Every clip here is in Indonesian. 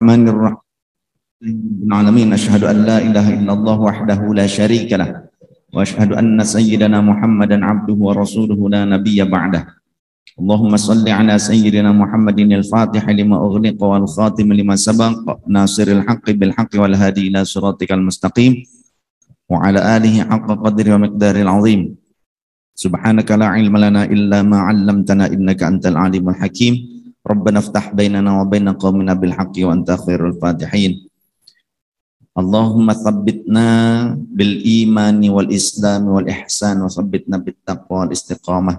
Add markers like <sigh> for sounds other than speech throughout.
الرحمن الرحيم. العالمين أشهد أن لا إله إلا الله وحده لا شريك له وأشهد أن سيدنا محمدا عبده ورسوله لا نبي بعده. اللهم صل على سيدنا محمد الفاتح لما أغلق والخاتم لما سبق ناصر الحق بالحق والهادي إلى صراطك المستقيم وعلى آله حق قدر ومقدار العظيم. سبحانك لا علم لنا إلا ما علمتنا إنك أنت العليم الحكيم. ربنا افتح بيننا وبين قومنا بالحق وأنت خير الفاتحين. اللهم ثبتنا بالإيمان والإسلام والإحسان وثبتنا بالتقوى والاستقامة.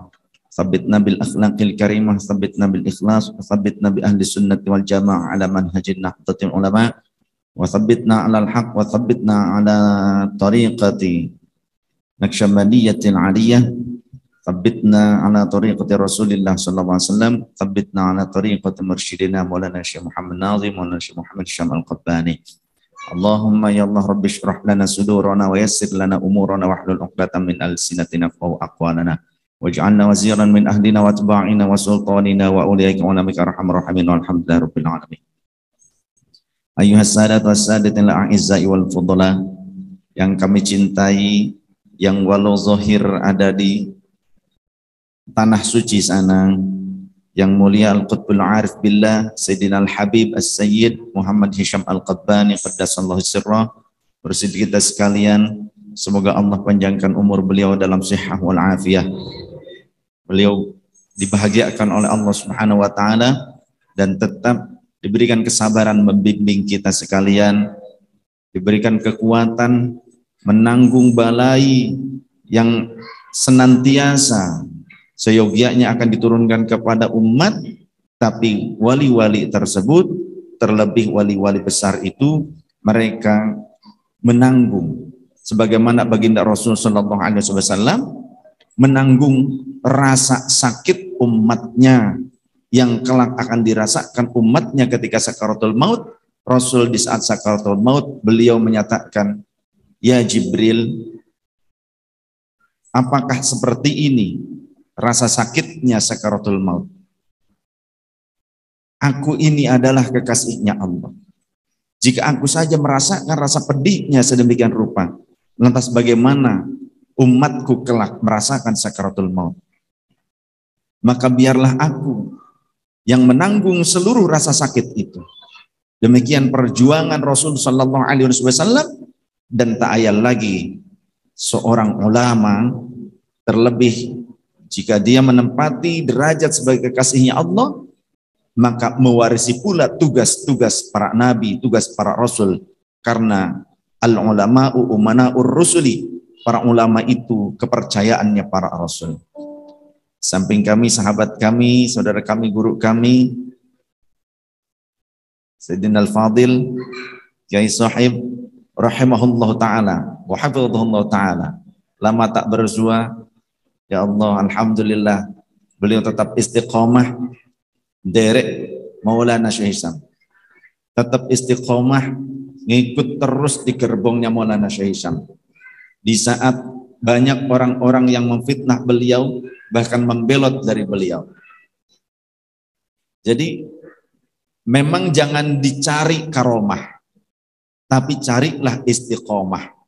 ثبتنا بالأخلاق الكريمة ثبتنا بالإخلاص وثبتنا بأهل السنة والجماعة على منهج النهضة العلماء. وثبتنا على الحق وثبتنا على طريقة Tabitna ala tariqati Rasulillah sallallahu alaihi wasallam, tabitna ala tariqati mursyidina Maulana Syekh Muhammad Nazim Maulana Syekh Muhammad Syam Al-Qabbani. Allahumma ya Allah rabbi syrah lana sudurana wa yassir lana umurana wahlul 'uqdatam min alsinatina faqahu aqwanana Waj'alna waziran min ahlina wa atba'ina wa sultanina wa uliyaika ulamika arhamar rahimin walhamdulillahi rabbil alamin. Ayuhas sadat wa sadatil a'izzai wal fudala yang kami cintai yang walau zohir ada di tanah suci sana. Yang mulia Al-Qutbul Arif Billah Sayyidina Al-Habib As-Sayyid Muhammad Hisham Al-Qadbani Qaddasallahu Sirrah. Bersedih kita sekalian semoga Allah panjangkan umur beliau dalam sehat wal afiyah beliau dibahagiakan oleh Allah Subhanahu wa taala dan tetap diberikan kesabaran membimbing kita sekalian diberikan kekuatan menanggung balai yang senantiasa seyogianya akan diturunkan kepada umat tapi wali-wali tersebut terlebih wali-wali besar itu mereka menanggung. Sebagaimana baginda Rasul sallallahu alaihi wasallam menanggung rasa sakit umatnya yang kelak akan dirasakan umatnya ketika sakaratul maut. Rasul di saat sakaratul maut beliau menyatakan ya Jibril apakah seperti ini rasa sakitnya sakaratul maut. Aku ini adalah kekasihnya Allah. Jika aku saja merasakan rasa pedihnya sedemikian rupa, lantas bagaimana umatku kelak merasakan sakaratul maut? Maka biarlah aku yang menanggung seluruh rasa sakit itu. Demikian perjuangan Rasul Sallallahu Alaihi Wasallam dan tak ayal lagi seorang ulama terlebih jika dia menempati derajat sebagai kekasihnya Allah, maka mewarisi pula tugas-tugas para nabi, tugas para rasul. Karena al-ulama'u umana'ur rusuli. Para ulama itu kepercayaannya para rasul. Samping kami, sahabat kami, saudara kami, guru kami, Sayyidina Al-Fadil, Kiai Sahib, rahimahullah ta'ala, wa ta'ala. Lama tak berzua, Ya Allah, Alhamdulillah. Beliau tetap istiqomah. Derek Maulana Syekh Hisam. Tetap istiqomah. Ngikut terus di gerbongnya Maulana Syekh Hisam. Di saat banyak orang-orang yang memfitnah beliau, bahkan membelot dari beliau. Jadi memang jangan dicari karomah, tapi carilah istiqomah.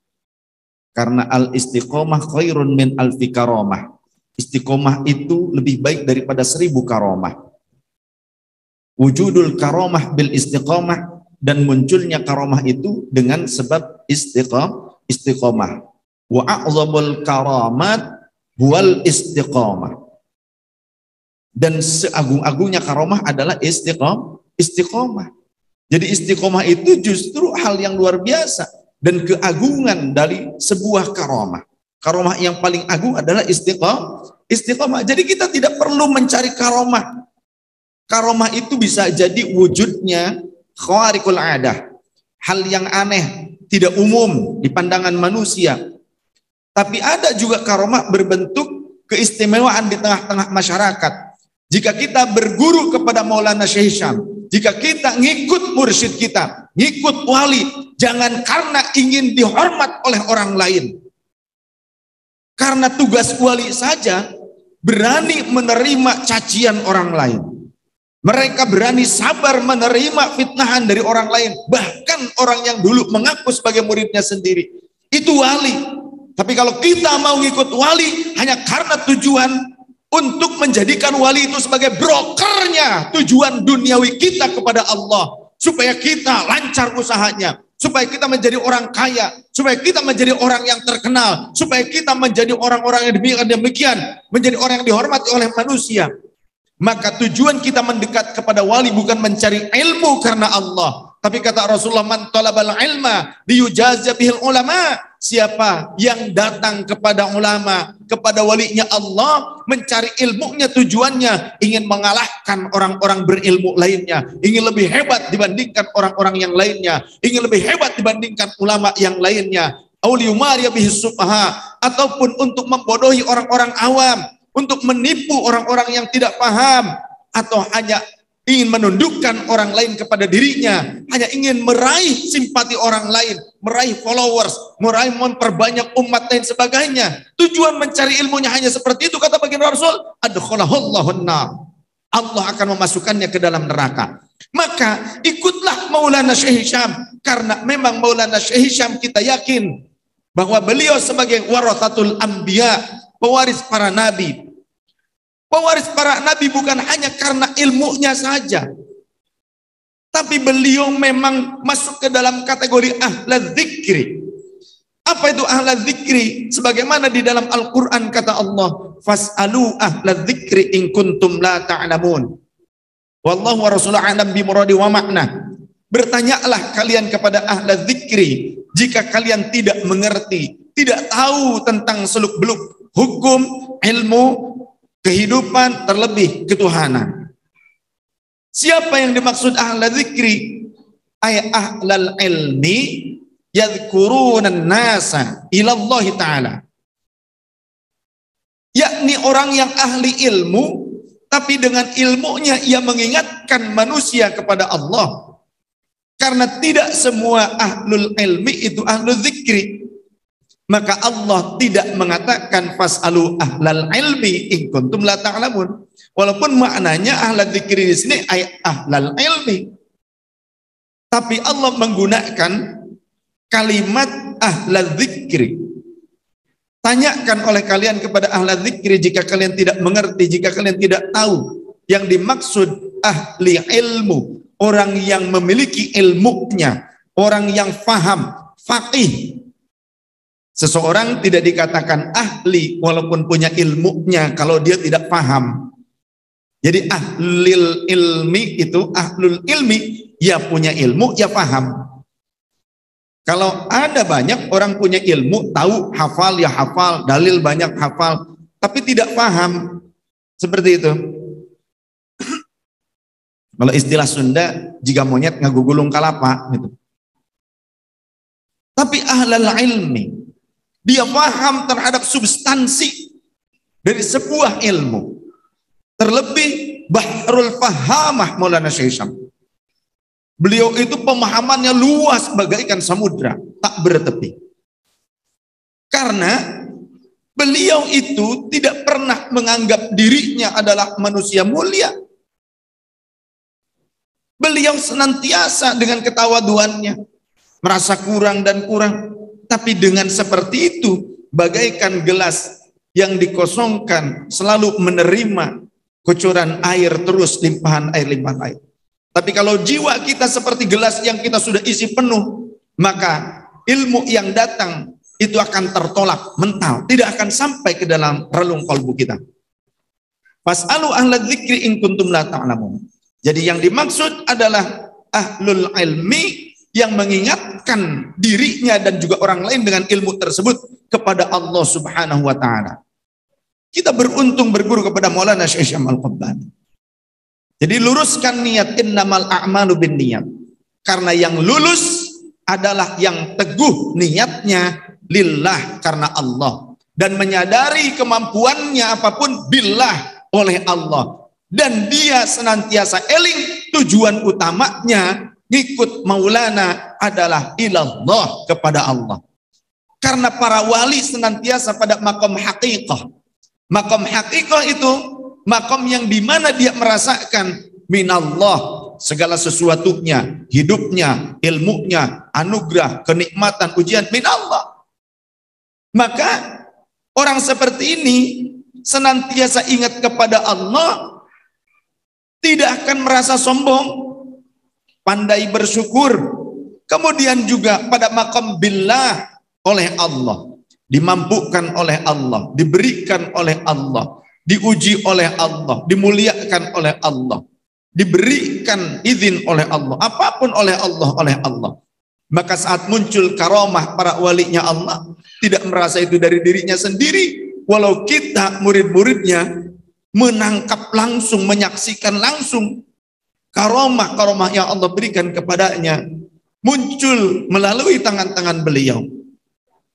Karena al istiqomah khairun min alfi karomah. Istiqomah itu lebih baik daripada seribu karomah. Wujudul karomah bil istiqomah dan munculnya karomah itu dengan sebab istiqom, istiqomah. Wa a'zamul karamat huwal istiqomah. Dan seagung-agungnya karomah adalah istiqom, istiqomah. Jadi istiqomah itu justru hal yang luar biasa dan keagungan dari sebuah karomah. Karomah yang paling agung adalah istiqomah. Istiqomah. Jadi kita tidak perlu mencari karomah. Karomah itu bisa jadi wujudnya khawarikul adah. Hal yang aneh, tidak umum di pandangan manusia. Tapi ada juga karomah berbentuk keistimewaan di tengah-tengah masyarakat. Jika kita berguru kepada Maulana Syekh Hisham, jika kita ngikut mursyid kita, ngikut wali, jangan karena ingin dihormat oleh orang lain, karena tugas wali saja berani menerima cacian orang lain. Mereka berani sabar menerima fitnahan dari orang lain, bahkan orang yang dulu mengaku sebagai muridnya sendiri. Itu wali. Tapi kalau kita mau ngikut wali hanya karena tujuan untuk menjadikan wali itu sebagai brokernya tujuan duniawi kita kepada Allah supaya kita lancar usahanya, supaya kita menjadi orang kaya, supaya kita menjadi orang yang terkenal, supaya kita menjadi orang-orang yang demikian demikian, menjadi orang yang dihormati oleh manusia. Maka tujuan kita mendekat kepada wali bukan mencari ilmu karena Allah. Tapi kata Rasulullah, man talabal ilma liyujazza bihil ulama. Siapa yang datang kepada ulama, kepada walinya Allah, mencari ilmunya tujuannya, ingin mengalahkan orang-orang berilmu lainnya, ingin lebih hebat dibandingkan orang-orang yang lainnya, ingin lebih hebat dibandingkan ulama yang lainnya, auliyumariya bihis subha, ataupun untuk membodohi orang-orang awam, untuk menipu orang-orang yang tidak paham atau hanya ingin menundukkan orang lain kepada dirinya, hanya ingin meraih simpati orang lain, meraih followers, meraih memperbanyak umat dan sebagainya. Tujuan mencari ilmunya hanya seperti itu kata baginda Rasul, Allah akan memasukkannya ke dalam neraka. Maka ikutlah Maulana Syekh Hisham karena memang Maulana Syekh Hisham kita yakin bahwa beliau sebagai warathatul anbiya pewaris para nabi. Pewaris para nabi bukan hanya karena ilmunya saja. Tapi beliau memang masuk ke dalam kategori ahla zikri. Apa itu ahla zikri? Sebagaimana di dalam Al-Quran kata Allah, Fas'alu ahla zikri in kuntum la ta'lamun. Wallahu wa rasulullah alam bimuradi wa makna. Bertanyalah kalian kepada ahla zikri jika kalian tidak mengerti, tidak tahu tentang seluk-beluk hukum, ilmu, kehidupan, terlebih ketuhanan. Siapa yang dimaksud ahla zikri? Ay ahlal ilmi yadhkuruna nasa ilallah ta'ala. Yakni orang yang ahli ilmu, tapi dengan ilmunya ia mengingatkan manusia kepada Allah. Karena tidak semua ahlul ilmi itu ahlul zikri maka Allah tidak mengatakan fasalu ahlal ilmi in kuntum la ta'lamun. Walaupun maknanya ahlal zikri di sini ayat ahlal ilmi. Tapi Allah menggunakan kalimat ahlal zikri. Tanyakan oleh kalian kepada ahlal zikri jika kalian tidak mengerti, jika kalian tidak tahu. Yang dimaksud ahli ilmu, orang yang memiliki ilmunya, orang yang faham, faqih, Seseorang tidak dikatakan ahli walaupun punya ilmunya kalau dia tidak paham. Jadi ahlil ilmi itu ahlul ilmi ya punya ilmu ya paham. Kalau ada banyak orang punya ilmu, tahu hafal ya hafal, dalil banyak hafal, tapi tidak paham. Seperti itu. <clears throat> Kalau istilah Sunda, jika monyet ngagugulung kalapa gitu. Tapi ahlal ilmi, dia paham terhadap substansi dari sebuah ilmu. Terlebih Bahrul Fahamah Maulana Syekh Beliau itu pemahamannya luas bagaikan samudra, tak bertepi. Karena beliau itu tidak pernah menganggap dirinya adalah manusia mulia. Beliau senantiasa dengan ketawaduannya, merasa kurang dan kurang. Tapi dengan seperti itu, bagaikan gelas yang dikosongkan selalu menerima kocoran air terus limpahan air limpahan air. Tapi kalau jiwa kita seperti gelas yang kita sudah isi penuh, maka ilmu yang datang itu akan tertolak mental, tidak akan sampai ke dalam relung kalbu kita. Fas'alu ahla dzikri in kuntum la ta'lamun. Jadi yang dimaksud adalah ahlul ilmi yang mengingatkan dirinya dan juga orang lain dengan ilmu tersebut kepada Allah Subhanahu wa taala. Kita beruntung berguru kepada Maulana Syekh Syamal Qabbani. Jadi luruskan niat innamal a'malu bin niat. Karena yang lulus adalah yang teguh niatnya lillah karena Allah dan menyadari kemampuannya apa pun billah oleh Allah dan dia senantiasa eling tujuan utamanya Ikut Maulana adalah ilallah kepada Allah. Karena para wali senantiasa pada makom hakikah. Makom hakikah itu makom yang di mana dia merasakan minallah segala sesuatunya, hidupnya, ilmunya, anugerah, kenikmatan, ujian min Allah. Maka orang seperti ini senantiasa ingat kepada Allah, tidak akan merasa sombong, pandai bersyukur, kemudian juga pada makam billah oleh Allah, dimampukan oleh Allah, diberikan oleh Allah, diuji oleh Allah, dimuliakan oleh Allah. Diberikan izin oleh Allah, apa pun oleh Allah, oleh Allah. Maka saat muncul karomah para walinya Allah, tidak merasa itu dari dirinya sendiri, walau kita murid-muridnya menangkap langsung, menyaksikan langsung karomah-karomah yang Allah berikan kepadanya muncul melalui tangan-tangan beliau.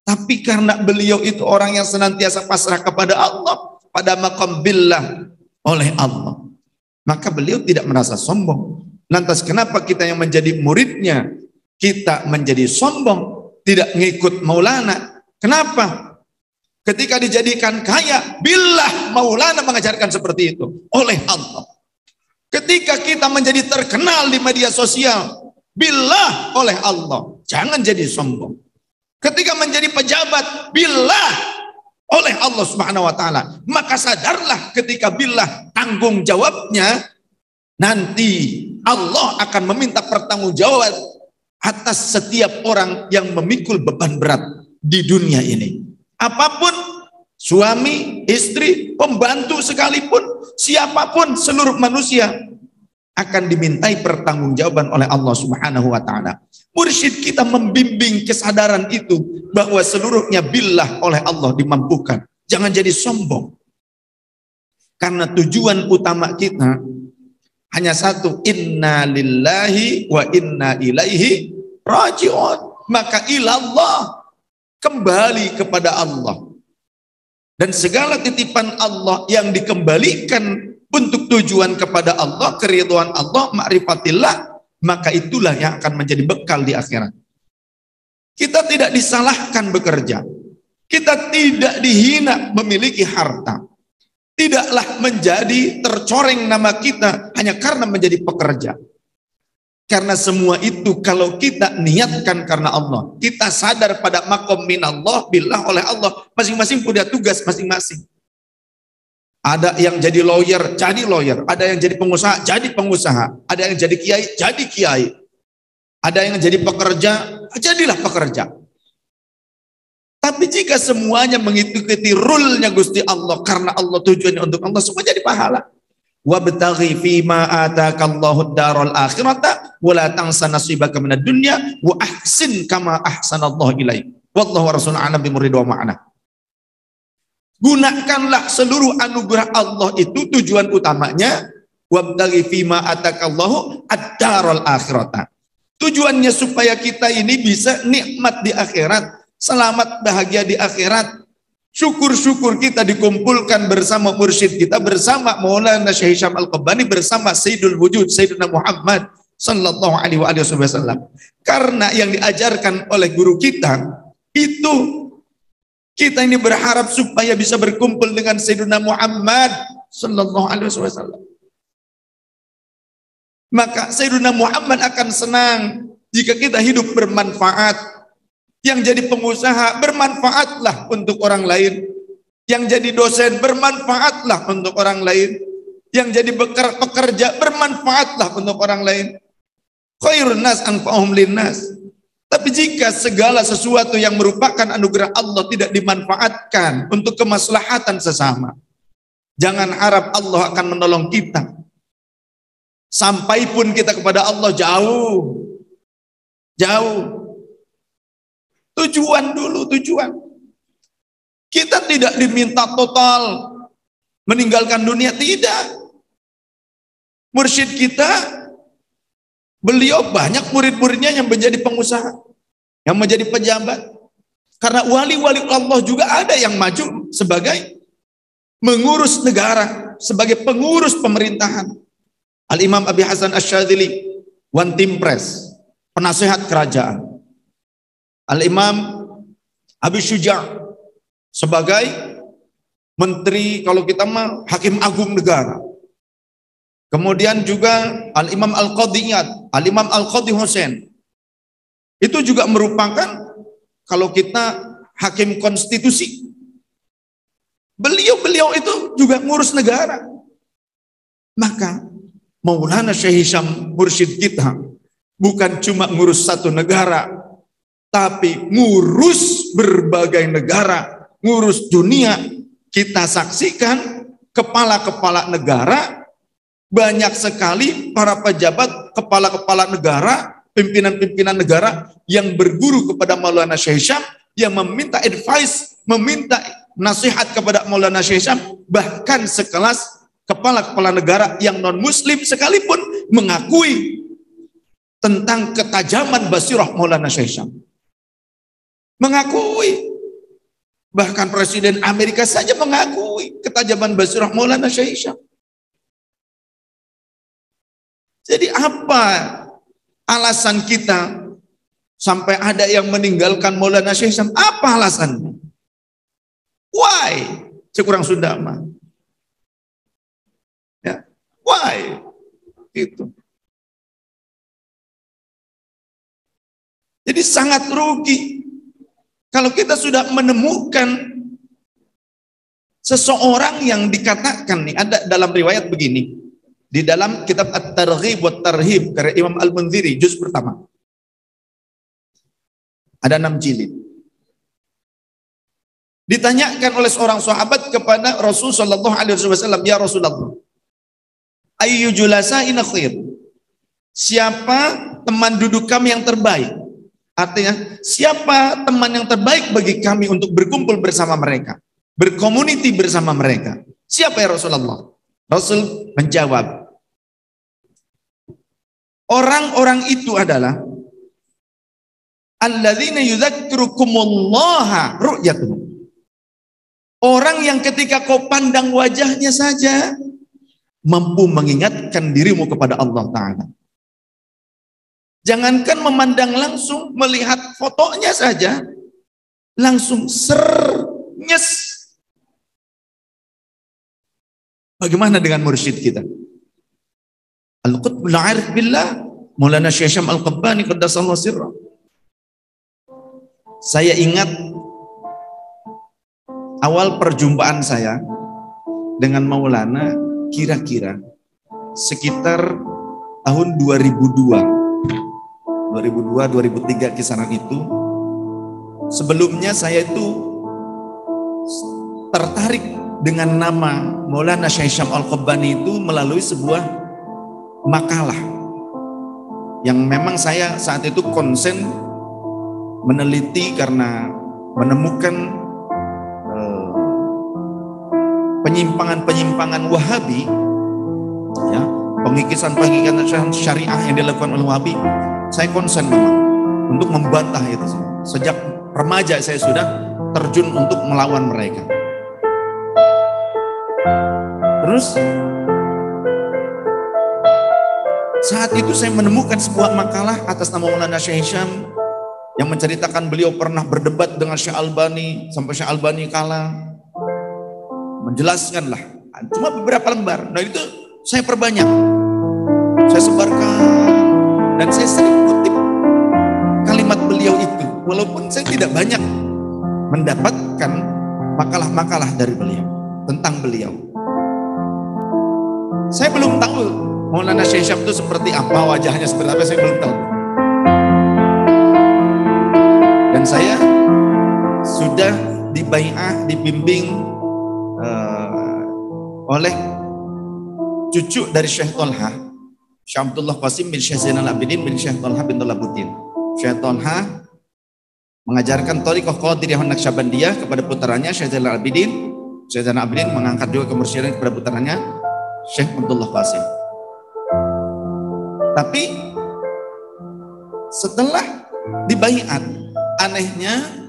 Tapi karena beliau itu orang yang senantiasa pasrah kepada Allah, pada makam billah oleh Allah maka beliau tidak merasa sombong. Lantas kenapa kita yang menjadi muridnya, kita menjadi sombong, tidak mengikut Maulana? Kenapa? Ketika dijadikan kaya, billah Maulana mengajarkan seperti itu oleh Allah. Ketika kita menjadi terkenal di media sosial, billah oleh Allah. Jangan jadi sombong. Ketika menjadi pejabat, billah oleh Allah Subhanahu wa taala. Maka sadarlah ketika billah tanggung jawabnya nanti Allah akan meminta pertanggungjawaban atas setiap orang yang memikul beban berat di dunia ini. Apa pun suami, istri, pembantu sekalipun, siapa pun seluruh manusia akan dimintai pertanggungjawaban oleh Allah Subhanahu wa taala. Mursyid kita membimbing kesadaran itu bahwa seluruhnya billah oleh Allah dimampukan. Jangan jadi sombong. Karena tujuan utama kita hanya satu, inna lillahi wa inna ilaihi raji'un. Maka ilallah kembali kepada Allah. Dan segala titipan Allah yang dikembalikan untuk tujuan kepada Allah, keriduan Allah, ma'rifatillah, maka itulah yang akan menjadi bekal di akhirat. Kita tidak disalahkan bekerja. Kita tidak dihina memiliki harta. Tidaklah menjadi tercoreng nama kita hanya karena menjadi pekerja. Karena semua itu kalau kita niatkan karena Allah. Kita sadar pada makom minallah, billah oleh Allah. Masing-masing punya tugas masing-masing. Ada yang jadi lawyer, jadi lawyer. Ada yang jadi pengusaha, jadi pengusaha. Ada yang jadi kiai, jadi kiai. Ada yang jadi pekerja, jadilah pekerja. Tapi jika semuanya mengikuti rule-nya Gusti Allah karena Allah tujuannya untuk Allah semua jadi pahala. Wabtaghi fima atakallahu daral akhirata wa la tansa nasibaka minad dunya wa ahsin kama ahsanallahu ilaik. Wallahu rasulun a'lam bi wa ma'ana. Gunakanlah seluruh anugerah Allah itu tujuan utamanya wabtaghi fima atakallahu ad-daral akhirata. Tujuannya supaya kita ini bisa nikmat di akhirat, selamat bahagia di akhirat. Syukur-syukur kita dikumpulkan bersama mursyid kita, bersama Maulana Syekh Hisham Al-Qabani, bersama Sayyidul Wujud, Sayyidina Muhammad sallallahu alaihi wasallam. Karena yang diajarkan oleh guru kita itu kita ini berharap supaya bisa berkumpul dengan Sayyidina Muhammad sallallahu alaihi wasallam. Maka Sayyidina Muhammad akan senang jika kita hidup bermanfaat. Yang jadi pengusaha bermanfaatlah untuk orang lain. Yang jadi dosen bermanfaatlah untuk orang lain. Yang jadi pekerja bermanfaatlah untuk orang lain. Khairun nas anfa'uhum linnas. Tapi jika segala sesuatu yang merupakan anugerah Allah tidak dimanfaatkan untuk kemaslahatan sesama, jangan harap Allah akan menolong kita. Sampai pun kita kepada Allah jauh. Jauh. Tujuan dulu, tujuan. Kita tidak diminta total meninggalkan dunia, tidak. Mursyid kita Beliau banyak murid-muridnya yang menjadi pengusaha, yang menjadi pejabat. Karena wali-wali Allah juga ada yang maju sebagai mengurus negara, sebagai pengurus pemerintahan. Al-Imam Abi Hasan Ash-Shadili, One Team Press, penasehat kerajaan. Al-Imam Abi Syuja' sebagai menteri kalau kita mah hakim agung negara. Kemudian juga Al-Imam Al-Qadiyat, Al-Imam Al-Qadi Hussein. Itu juga merupakan kalau kita hakim konstitusi. Beliau-beliau itu juga ngurus negara. Maka Maulana Syekh Hisham Mursyid kita bukan cuma ngurus satu negara, tapi ngurus berbagai negara, ngurus dunia. Kita saksikan kepala-kepala negara banyak sekali para pejabat, kepala-kepala negara, pimpinan-pimpinan negara yang berguru kepada Maulana Syekh Syam, yang meminta advice, meminta nasihat kepada Maulana Syekh Syam, bahkan sekelas kepala-kepala negara yang non-muslim sekalipun mengakui tentang ketajaman basirah Maulana Syekh Syam. Mengakui. Bahkan Presiden Amerika saja mengakui ketajaman basirah Maulana Syekh Syam. Jadi apa alasan kita sampai ada yang meninggalkan Maulana Syekh Sam? Apa alasannya? Why? Sekurang Sunda mah. Ya, why? Itu. Jadi sangat rugi kalau kita sudah menemukan seseorang yang dikatakan nih ada dalam riwayat begini di dalam kitab At-Targhib wa Tarhib karya Imam Al-Munziri juz pertama. Ada enam jilid. Ditanyakan oleh seorang sahabat kepada Rasul sallallahu alaihi wasallam, "Ya Rasulullah, ayyu julasaina khair?" Siapa teman duduk kami yang terbaik? Artinya, siapa teman yang terbaik bagi kami untuk berkumpul bersama mereka, berkomuniti bersama mereka? Siapa ya Rasulullah? Rasul menjawab, orang-orang itu adalah alladzina. Orang yang ketika kau pandang wajahnya saja mampu mengingatkan dirimu kepada Allah taala. Jangankan memandang langsung, melihat fotonya saja langsung ser nyes Bagaimana dengan mursyid kita? Al-Qutbul Arif Billah, Maulana Syekh Al-Qabbani qaddasallahu sirra. Saya ingat awal perjumpaan saya dengan Maulana kira-kira sekitar tahun 2002. 2002 2003 kisaran itu. Sebelumnya saya itu tertarik dengan nama Maulana Syekh Syam Al-Qabbani itu melalui sebuah makalah yang memang saya saat itu konsen meneliti karena menemukan eh, penyimpangan-penyimpangan Wahabi ya pengikisan-pengikisan syariah yang dilakukan oleh Wahabi saya konsen memang untuk membantah itu sejak remaja saya sudah terjun untuk melawan mereka. Terus saat itu saya menemukan sebuah makalah atas nama Maulana Syekh Hisham yang menceritakan beliau pernah berdebat dengan Syekh Albani sampai Syekh Albani kalah. Menjelaskanlah cuma beberapa lembar. Nah itu saya perbanyak. Saya sebarkan dan saya sering kutip kalimat beliau itu walaupun saya tidak banyak mendapatkan makalah-makalah dari beliau tentang beliau. Saya belum tahu Maulana Syekh itu seperti apa, wajahnya seperti apa, saya belum tahu. Dan saya sudah dibaiah, dibimbing uh, oleh cucu dari Syekh Tolha, Syekh Qasim bin Syekh Zainal Abidin bin Syekh Tolha bin Tolabuddin. Syekh Tolha mengajarkan Tariqah Qadiriyah Naksabandiyah kepada putranya Syekh Zainal Abidin. Syekh Zainal Abidin mengangkat juga kemursyidan kepada putranya Syekh Abdullah Qasim. Tapi setelah dibaiat, anehnya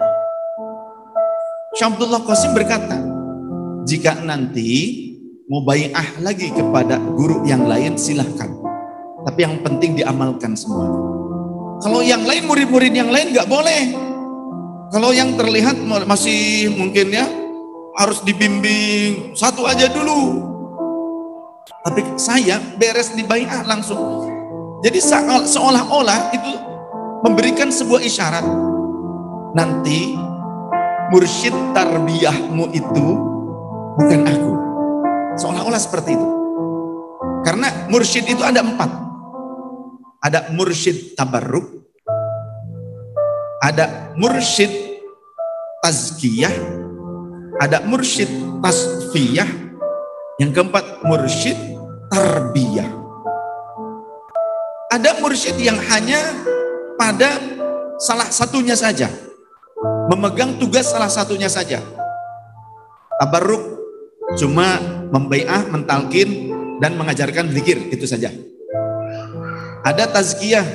Syekh Abdullah Qasim berkata, jika nanti mau bai'ah lagi kepada guru yang lain silahkan. Tapi yang penting diamalkan semua. Kalau yang lain murid-murid yang lain nggak boleh. Kalau yang terlihat masih mungkin ya harus dibimbing satu aja dulu Tapi saya beres di langsung. Jadi seolah-olah itu memberikan sebuah isyarat. Nanti mursyid tarbiyahmu itu bukan aku. Seolah-olah seperti itu. Karena mursyid itu ada empat. Ada mursyid tabarruk, ada mursyid tazkiyah, ada mursyid tasfiyah, yang keempat mursyid tarbiyah. Ada mursyid yang hanya pada salah satunya saja memegang tugas salah satunya saja. Tabarruk cuma membai'ah, mentalkin dan mengajarkan zikir itu saja. Ada tazkiyah.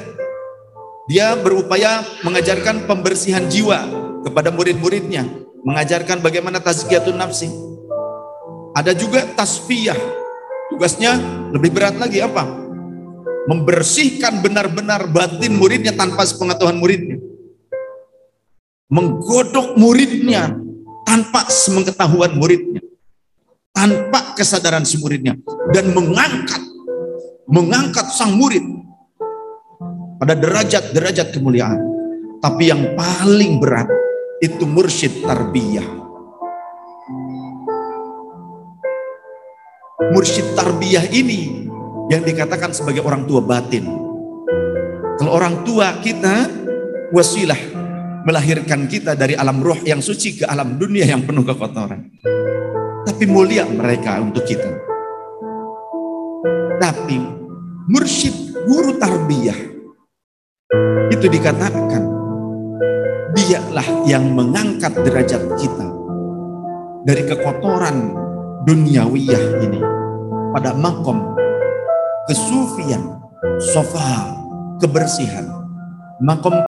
Dia berupaya mengajarkan pembersihan jiwa kepada murid-muridnya, mengajarkan bagaimana tazkiyatun nafsi. Ada juga tasfiyah. Tugasnya lebih berat lagi apa? Membersihkan benar-benar batin muridnya tanpa sepengetahuan muridnya menggodok muridnya tanpa sepengetahuan muridnya, tanpa kesadaran si muridnya, dan mengangkat, mengangkat sang murid pada derajat-derajat kemuliaan. Tapi yang paling berat itu mursyid tarbiyah. Mursyid tarbiyah ini yang dikatakan sebagai orang tua batin. Kalau orang tua kita wasilah melahirkan kita dari alam roh yang suci ke alam dunia yang penuh kekotoran. Tapi mulia mereka untuk kita. Tapi mursyid guru tarbiyah itu dikatakan dialah yang mengangkat derajat kita dari kekotoran duniawiyah ini pada makom kesufian, sofa, kebersihan, makom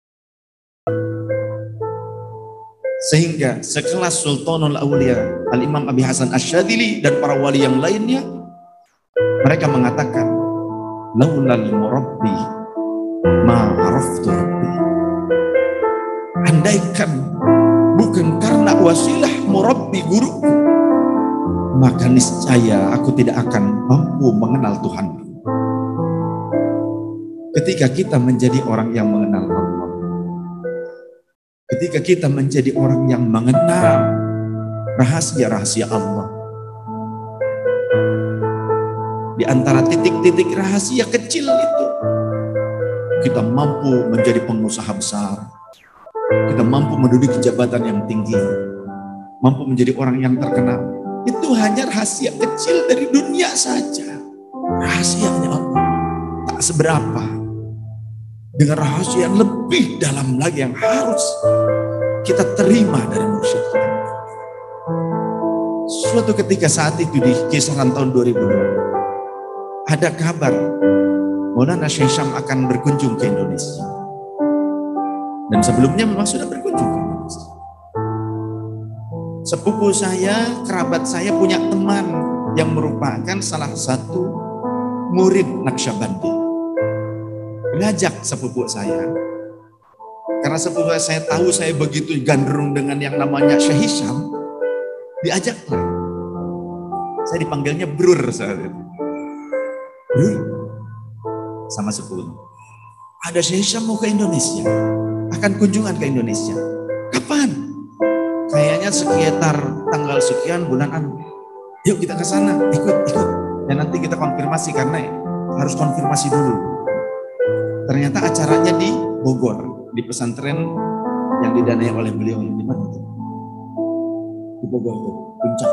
Sehingga sekelas Sultanul Aulia, Al-Imam Abi Hasan Asyadili dan para wali yang lainnya, mereka mengatakan, Laulal murabbi ma'araftu rabbi. Andaikan bukan karena wasilah murabbi guruku, maka niscaya aku tidak akan mampu mengenal Tuhan. Ketika kita menjadi orang yang mengenal Allah, Ketika kita menjadi orang yang mengenal rahasia-rahasia Allah. Di antara titik-titik rahasia kecil itu, kita mampu menjadi pengusaha besar. Kita mampu menduduki jabatan yang tinggi. Mampu menjadi orang yang terkenal. Itu hanya rahasia kecil dari dunia saja. Rahasianya Allah. Tak seberapa dengan rahasia yang lebih dalam lagi yang harus kita terima dari mursyid kita. Suatu ketika saat itu di kisaran tahun 2000 ada kabar Maulana Syekh akan berkunjung ke Indonesia. Dan sebelumnya memang sudah berkunjung ke Indonesia. Sepupu saya, kerabat saya punya teman yang merupakan salah satu murid Naksabandi ngajak sepupu saya. Karena sepupu saya tahu saya begitu gandrung dengan yang namanya Syekh Hisham, diajaklah. Saya dipanggilnya Brur saat itu. Brur, sama sepupu. Ada Syekh Hisham mau ke Indonesia, akan kunjungan ke Indonesia. Kapan? Kayaknya sekitar tanggal sekian bulan anu. Yuk kita ke sana, ikut, ikut. Dan nanti kita konfirmasi karena harus konfirmasi dulu Ternyata acaranya di Bogor, di pesantren yang didanai oleh beliau di mana itu? Di Bogor tuh, puncak.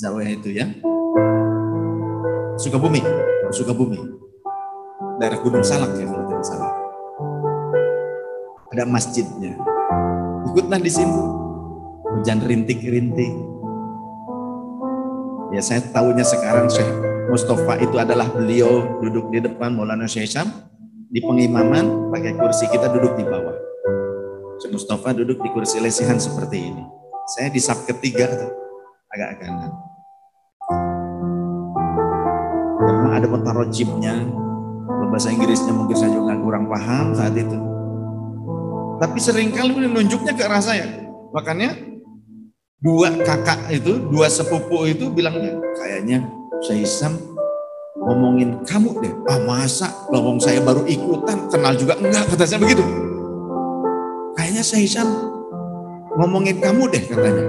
Zawah itu ya. Sukabumi, Sukabumi. Daerah Gunung Salak ya kalau tidak salah. Ada masjidnya. Ikutlah di sini. Hujan rintik-rintik. Ya saya tahunya sekarang saya Mustafa itu adalah beliau duduk di depan Maulana Syekh di pengimaman pakai kursi kita duduk di bawah. Syekh Mustafa duduk di kursi lesihan seperti ini. Saya di sab ketiga agak kanan. Karena ada mutarojimnya, bahasa Inggrisnya mungkin saya juga kurang paham saat itu. Tapi sering kali menunjuknya ke arah saya. Makanya dua kakak itu, dua sepupu itu bilangnya, kayaknya saya Isam ngomongin kamu deh. Ah masa lawang saya baru ikutan, kenal juga enggak, kata saya begitu. Kayaknya saya Isam ngomongin kamu deh katanya.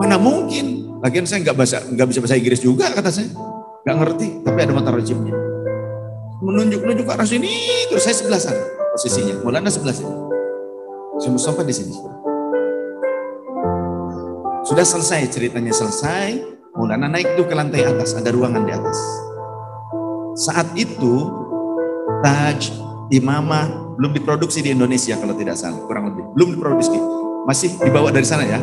Mana mungkin? Lagian saya nggak bahasa nggak bisa bahasa Inggris juga kata saya. Nggak ngerti, tapi ada mata rejimnya. Menunjuk-nunjuk arah sini, terus saya sebelah sana posisinya. Maulana sebelah sini. Saya Mustafa di sini. Sudah selesai ceritanya selesai, Maulana naik tuh ke lantai atas, ada ruangan di atas. Saat itu Taj Imamah belum diproduksi di Indonesia kalau tidak salah, kurang lebih. Belum diproduksi. Masih dibawa dari sana ya.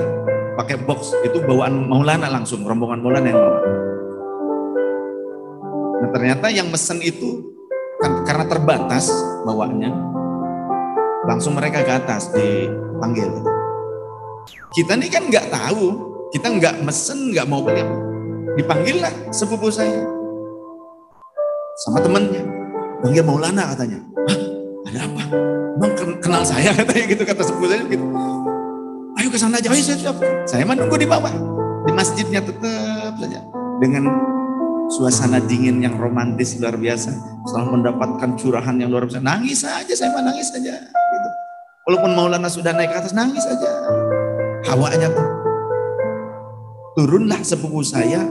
Pakai box, itu bawaan Maulana langsung, rombongan Maulana yang bawa. Nah ternyata yang mesen itu kan karena terbatas bawaannya, langsung mereka ke atas dipanggil. Kita ini kan nggak tahu, kita nggak mesen, nggak mau beli. Dipanggil lah sepupu saya. Sama temennya. Panggil Maulana katanya. Hah? Ada apa? Bang kenal saya <laughs> katanya gitu, kata sepupu saya gitu. Ayo ke sana aja, ayo saya siap. Saya menunggu di bawah. Di masjidnya tetap saja. Dengan suasana dingin yang romantis luar biasa. Setelah mendapatkan curahan yang luar biasa. Nangis saja, saya mah nangis saja. Gitu. Walaupun Maulana sudah naik ke atas, nangis saja hawanya tuh. Turunlah sepupu saya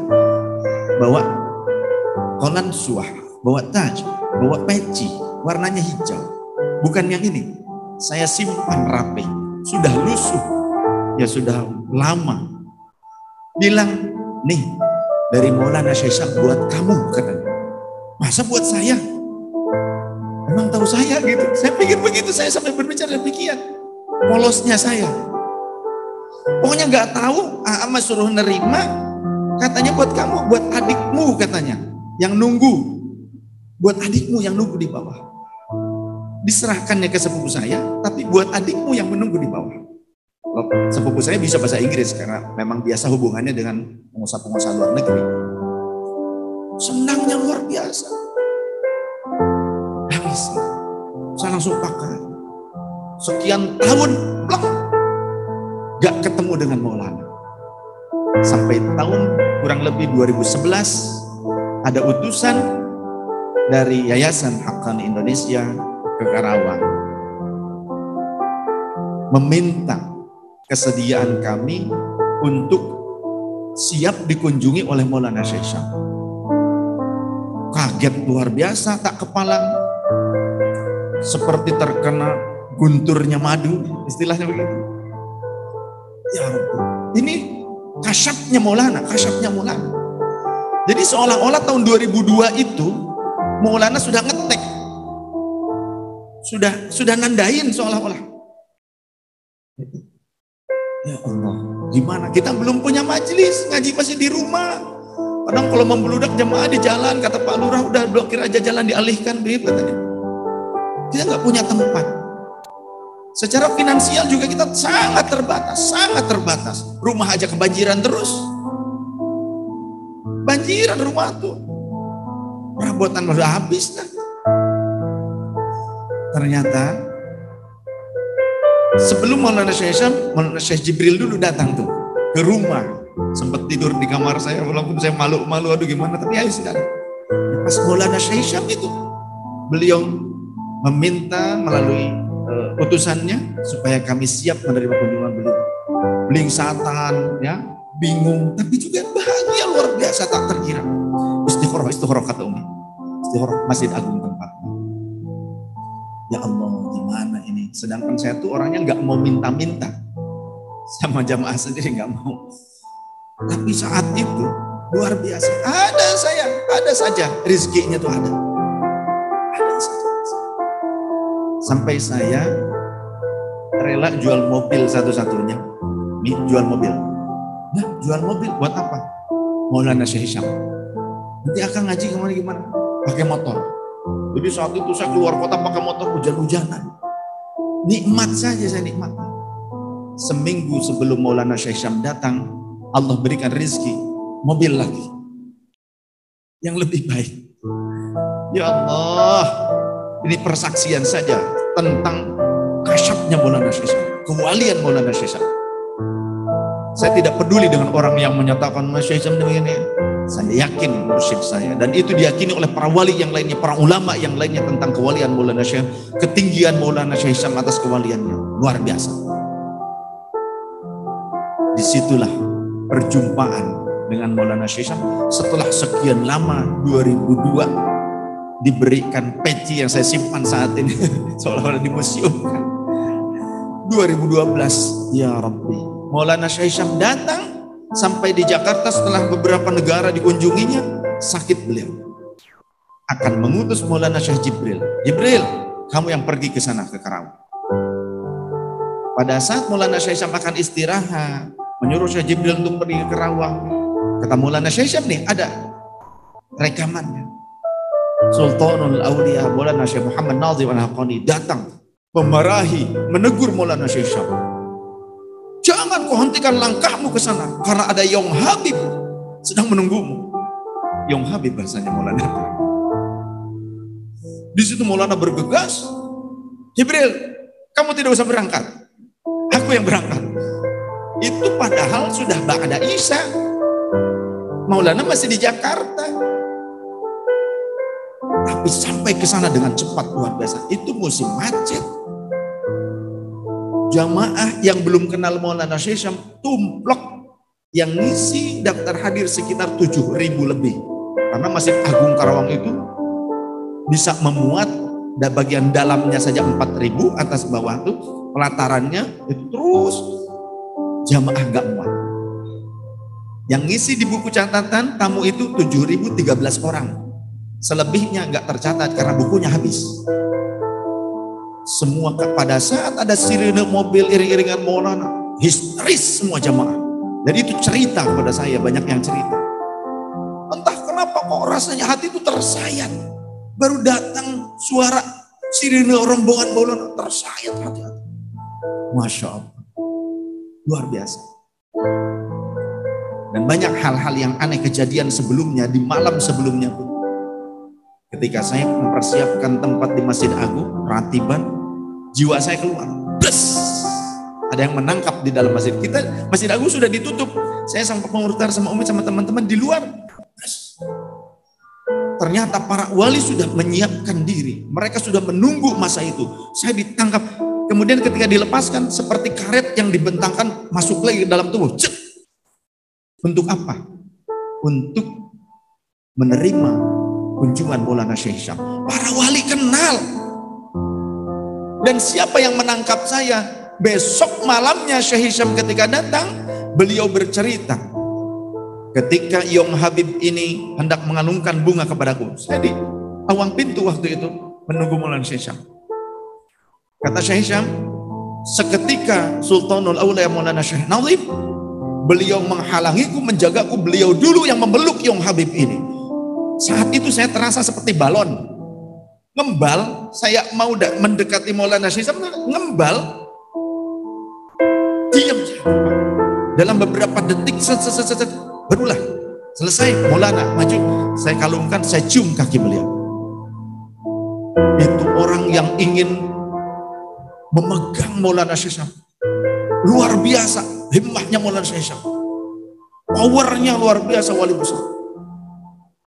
bawa kolan suah, bawa taj, bawa peci, warnanya hijau. Bukan yang ini. Saya simpan rapi, sudah lusuh, ya sudah lama. Bilang, nih dari Maulana Syekh buat kamu katanya. Masa buat saya? Emang tahu saya gitu. Saya pikir begitu, saya sampai berbicara demikian. Polosnya saya. Pokoknya nggak tahu, Ama suruh nerima, katanya buat kamu, buat adikmu katanya, yang nunggu, buat adikmu yang nunggu di bawah. Diserahkannya ke sepupu saya, tapi buat adikmu yang menunggu di bawah. Sepupu saya bisa bahasa Inggris karena memang biasa hubungannya dengan pengusaha-pengusaha luar negeri. Senangnya luar biasa. Nangis. Saya langsung pakai. Sekian tahun, gak ketemu dengan Maulana. Sampai tahun kurang lebih 2011 ada utusan dari Yayasan Haqqani Indonesia ke Karawang meminta kesediaan kami untuk siap dikunjungi oleh Maulana Syekh. Kaget luar biasa, tak kepalang. Seperti terkena gunturnya madu, istilahnya begitu. Ya Ini kasyapnya Maulana, kasyapnya Maulana. Jadi seolah-olah tahun 2002 itu Maulana sudah ngetek. Sudah sudah nandain seolah-olah. Ya Allah, gimana? Kita belum punya majelis, ngaji masih di rumah. Kadang kalau membeludak jemaah di jalan, kata Pak Lurah udah blokir aja jalan dialihkan, begitu katanya. Kita nggak punya tempat. Secara finansial juga kita sangat terbatas, sangat terbatas. Rumah aja kebanjiran terus. Banjiran rumah tuh. Perabotan udah habis kan. Ternyata sebelum Maulana Syam, Maulana Jibril dulu datang tuh ke rumah. Sempat tidur di kamar saya walaupun saya malu-malu aduh gimana tapi ayo sekali. Pas Maulana itu beliau meminta melalui uh, utusannya supaya kami siap menerima kunjungan beliau. Belingsatan, ya, bingung, tapi juga bahagia luar biasa tak terkira. Istighfar, istighfar kata Umi. Istighfar Masjid Agung tempatnya. Ya Allah, gimana ini? Sedangkan saya tuh orangnya nggak mau minta-minta. Sama jamaah sendiri nggak mau. Tapi saat itu luar biasa. Ada saya, ada saja rizkinya tuh. Ada Sampai saya rela jual mobil satu-satunya. Jual mobil. Nah, jual mobil buat apa? Maulana Syekh Hisham. Nanti akan ngaji ke mana gimana? Pakai motor. Jadi saat itu saya keluar kota pakai motor hujan-hujanan. Nikmat saja saya nikmat. Seminggu sebelum Maulana Syekh Hisham datang, Allah berikan rezeki mobil lagi. Yang lebih baik. Ya Allah, ini persaksian saja tentang kasyapnya Maulana Syekh Kewalian Maulana Syekh Saya tidak peduli dengan orang yang menyatakan Islam begini. Saya yakin mursyid saya. Dan itu diyakini oleh para wali yang lainnya, para ulama yang lainnya tentang kewalian Maulana Syekh. Ketinggian Maulana Syekh atas kewaliannya. Luar biasa. Di situlah perjumpaan dengan Maulana Syekh Islam setelah sekian lama 2002 diberikan peci yang saya simpan saat ini <laughs> seolah-olah di museum 2012 ya Rabbi Maulana Syaisyam datang sampai di Jakarta setelah beberapa negara dikunjunginya, sakit beliau. Akan mengutus Maulana Syekh Jibril. Jibril, kamu yang pergi ke sana ke Karawang. Pada saat Maulana Syaisyam akan istirahat, menyuruh Syekh Jibril untuk pergi ke Karawang. Kata Maulana Syaisyam nih, ada rekamannya. Sultanul Aulia Maulana Syekh Muhammad Nazim Al-Haqani datang memarahi, menegur Maulana Syaisyam Jangan kau hentikan langkahmu ke sana karena ada Yong Habib sedang menunggumu. Yong Habib bahasanya Maulana. Di situ Maulana bergegas. Jibril, kamu tidak usah berangkat. Aku yang berangkat. Itu padahal sudah ada Isa. Maulana masih di Jakarta. Tapi sampai ke sana dengan cepat luar biasa. Itu musim macet jamaah yang belum kenal Maulana Syekh tumplok yang ngisi daftar hadir sekitar 7 ribu lebih. Karena Masjid Agung Karawang itu bisa memuat dan bagian dalamnya saja 4 ribu, atas bawah itu pelatarannya itu terus jamaah nggak muat. Yang ngisi di buku catatan tamu itu 7.013 orang. Selebihnya nggak tercatat karena bukunya habis semua pada saat ada sirine mobil iring-iringan Maulana, histeris semua jamaah. Dan itu cerita kepada saya, banyak yang cerita. Entah kenapa kok rasanya hati itu tersayat. Baru datang suara sirine rombongan Maulana, tersayat hati-hati. Masya Allah. Luar biasa. Dan banyak hal-hal yang aneh kejadian sebelumnya, di malam sebelumnya pun. Ketika saya mempersiapkan tempat di Masjid Agung, ratiban, jiwa saya keluar. Bes! Ada yang menangkap di dalam masjid. Kita Masjid Agung sudah ditutup. Saya sampai pengurtar sama Umi sama teman-teman di luar. Ternyata para wali sudah menyiapkan diri. Mereka sudah menunggu masa itu. Saya ditangkap. Kemudian ketika dilepaskan seperti karet yang dibentangkan masuk lagi ke dalam tubuh. Cek! Untuk apa? Untuk menerima kunjungan Maulana Syekh Syam. Para wali kenal. Dan siapa yang menangkap saya? Besok malamnya Syekh Syam ketika datang, beliau bercerita. Ketika Yong Habib ini hendak mengalungkan bunga kepadaku. Saya di awang pintu waktu itu menunggu Maulana Syekh Syam. Kata Syekh Syam, seketika Sultanul Aulia Maulana Syekh Nazim, beliau menghalangiku, menjagaku, beliau dulu yang memeluk Yong Habib ini. Saat itu saya terasa seperti balon. Ngembal, saya mau mendekati Maulana Syekh ngembal. Diam Dalam beberapa detik, set, berulah. Selesai, Maulana maju. Saya kalungkan, saya cium kaki beliau. Itu orang yang ingin memegang Maulana Syekh Luar biasa, himmahnya Maulana Syekh Powernya luar biasa wali besar.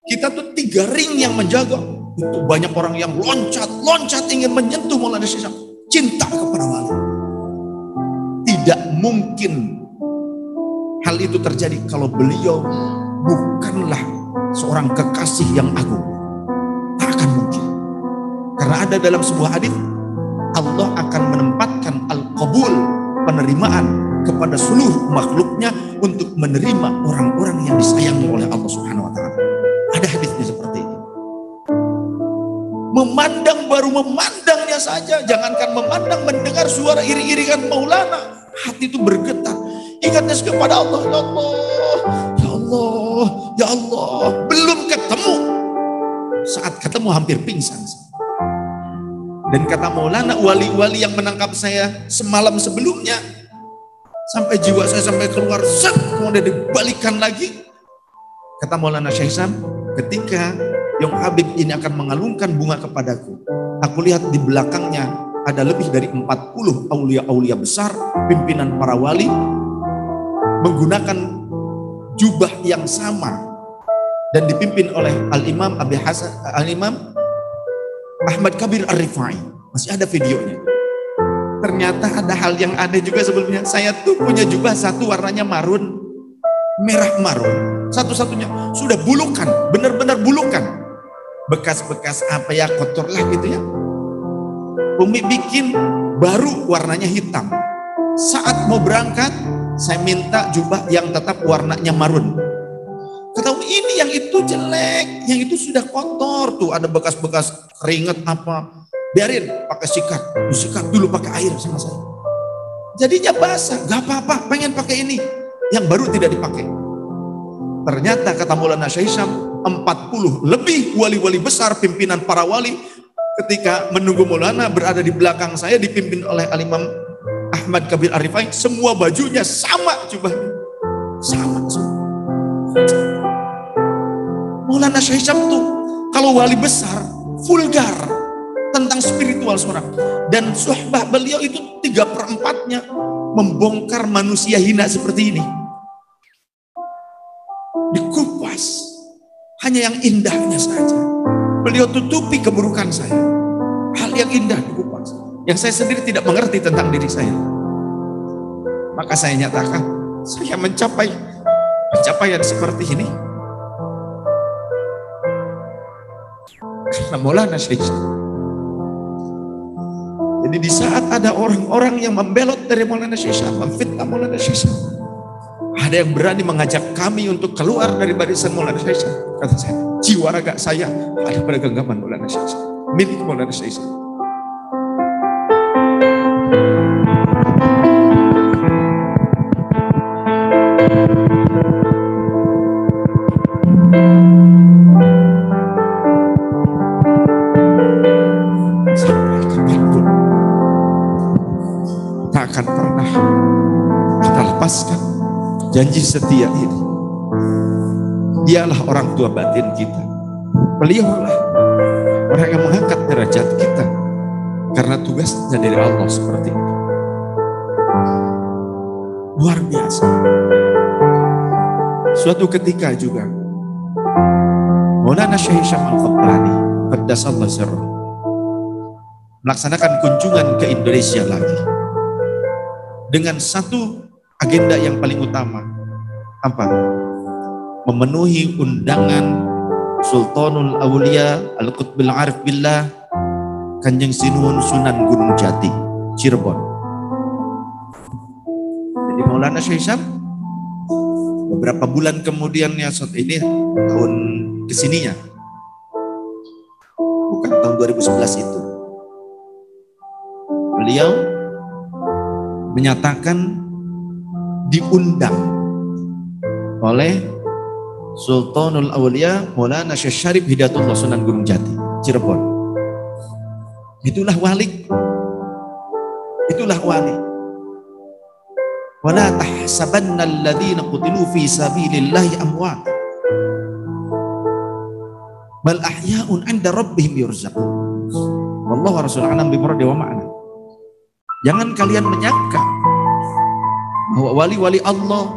Kita tuh tiga ring yang menjaga. Itu banyak orang yang loncat, loncat ingin menyentuh Maulana Syekh Cinta kepada wali. Tidak mungkin hal itu terjadi kalau beliau bukanlah seorang kekasih yang agung. Tak akan mungkin. Karena ada dalam sebuah hadis Allah akan menempatkan al-qabul penerimaan kepada seluruh makhluknya untuk menerima orang-orang yang disayangi oleh Allah Subhanahu wa taala. Ada seperti itu. Memandang baru memandangnya saja, jangankan memandang mendengar suara iri-iringan Maulana, hati itu bergetar. Ingatnya kepada Allah, ya Allah, ya Allah, ya Allah. Belum ketemu. Saat ketemu hampir pingsan. Dan kata Maulana, wali-wali yang menangkap saya semalam sebelumnya, sampai jiwa saya sampai keluar, set, kemudian dibalikan lagi. Kata Maulana Syekh Sam, Ketika Yong Habib ini akan mengalungkan bunga kepadaku, aku lihat di belakangnya ada lebih dari 40 aulia-aulia besar, pimpinan para wali. menggunakan jubah yang sama dan dipimpin oleh Al-Imam Abi Hasan Al-Imam Ahmad Kabir Ar-Rifai. Masih ada videonya. Ternyata ada hal yang aneh juga sebelumnya. Saya tuh punya jubah satu warnanya marun, merah marun. Satu-satunya sudah bulukan, benar-benar bulukan. Bekas-bekas apa ya kotor lah gitu ya. Umi bikin baru warnanya hitam. Saat mau berangkat, saya minta jubah yang tetap warnanya marun. Ketahui ini yang itu jelek, yang itu sudah kotor tuh, ada bekas-bekas keringet apa. Biarin pakai sikat, sikat dulu pakai air sama saya. Jadinya basah, gak apa-apa, pengen pakai ini. Yang baru tidak dipakai. Ternyata kata Maulana Syaisyam, 40 lebih wali-wali besar pimpinan para wali ketika menunggu Maulana berada di belakang saya dipimpin oleh Alimam Ahmad Kabir Arifai semua bajunya sama jubahnya. Sama semua. Maulana Syekh tuh kalau wali besar vulgar tentang spiritual seorang. Dan suhbah beliau itu tiga perempatnya membongkar manusia hina seperti ini hanya yang indahnya saja Beliau tutupi keburukan saya. Hal yang indah dikupas. Yang saya sendiri tidak mengerti tentang diri saya. Maka saya nyatakan, saya mencapai pencapaian seperti ini. Karena Maulana. Jadi di saat ada orang-orang yang membelot dari Maulana Syekh, memfitnah Maulana Syekh, ada yang berani mengajak kami untuk keluar dari barisan Maulana Syekh. Kata saya, jiwa raga saya ada pada genggaman Maulana Syekh. Milik Maulana Syekh. Janji setia ini. Dialah orang tua batin kita. Beliaulah orang yang mengangkat derajat kita. Karena tugasnya dari Allah seperti itu. Luar biasa. Suatu ketika juga Maulana Syekh Syamal Qabbani Qaddasallah sirrah melaksanakan kunjungan ke Indonesia lagi dengan satu agenda yang paling utama apa? Memenuhi undangan Sultanul Aulia Al-Qutbil Arif Billah Kanjeng Sinuhun Sunan Gunung Jati Cirebon. Jadi Maulana Syaisyam beberapa bulan kemudian ya saat ini tahun ke sininya. Bukan tahun 2011 itu. Beliau menyatakan diundang oleh Sultanul Aulia Maulana Syekh Syarif Hidayatullah Sunan Gunung Jati Cirebon. Itulah wali itulah wali. Wala tahsabanna alladhina qutilu fi sabilillahi amwat. Bal ahya'un 'inda rabbihim yurzaqun. Wallahu rasul anam bi wa ma'na. Jangan kalian menyangka wali-wali Allah.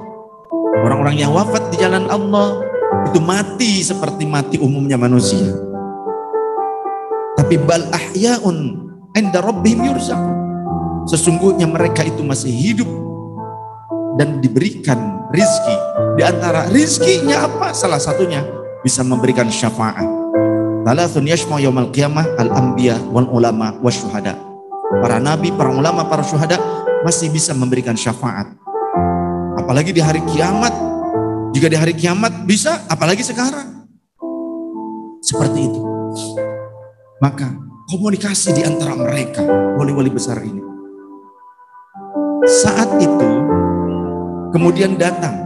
Orang-orang yang wafat di jalan Allah itu mati seperti mati umumnya manusia. Tapi bal ahya'un 'inda rabbihim yurzaqun sesungguhnya mereka itu masih hidup dan diberikan rizki. Di antara rizkinya apa? Salah satunya bisa memberikan syafaat. Thalathun yashma yawmal qiyamah al-anbiya wal ulama wa syuhada. Para nabi, para ulama, para syuhada masih bisa memberikan syafaat. Apalagi di hari kiamat. Jika di hari kiamat bisa, apalagi sekarang. Seperti itu. Maka komunikasi di antara mereka, wali-wali besar ini. Saat itu kemudian datang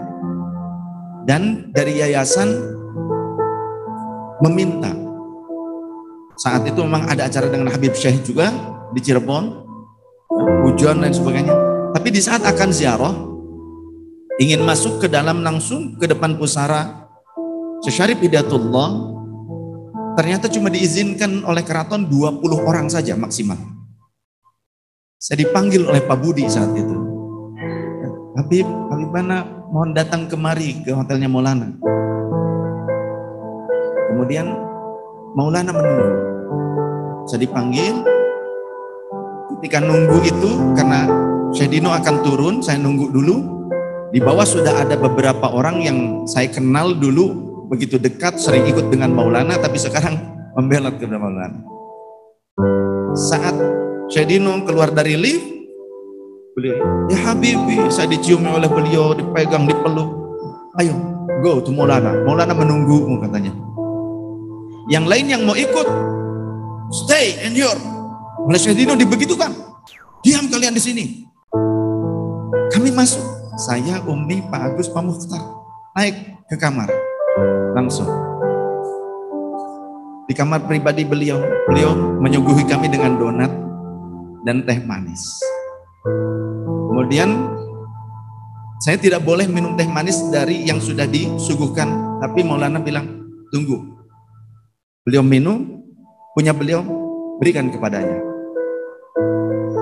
dan dari yayasan meminta saat itu memang ada acara dengan Habib Syekh juga di Cirebon, hujan dan sebagainya. Tapi di saat akan ziarah, ingin masuk ke dalam langsung ke depan pusara Syarif Hidayatullah, ternyata cuma diizinkan oleh keraton 20 orang saja maksimal. Saya dipanggil oleh Pak Budi saat itu. Habib, Habib mana mohon datang kemari ke hotelnya Maulana. Kemudian Maulana menunggu. Saya dipanggil. Ketika nunggu itu karena Syekh Dino akan turun, saya nunggu dulu. Di bawah sudah ada beberapa orang yang saya kenal dulu begitu dekat, sering ikut dengan Maulana, tapi sekarang <laughs> membelot kepada Maulana. Saat Syekh Dino keluar dari lift, beliau, ya Habibi, saya diciumi oleh beliau, dipegang, dipeluk. Ayo, go to Maulana. Maulana menunggumu katanya. Yang lain yang mau ikut, stay and your. Oleh Syekh Dino dibegitukan. Diam kalian di sini. Kami masuk. Saya, Umi, Pak Agus, Pak Mukhtar. Naik ke kamar. Langsung. Di kamar pribadi beliau, beliau menyuguhi kami dengan donat dan teh manis. Kemudian saya tidak boleh minum teh manis dari yang sudah disuguhkan, tapi Maulana bilang, tunggu, Beliau minum, punya beliau, berikan kepadanya.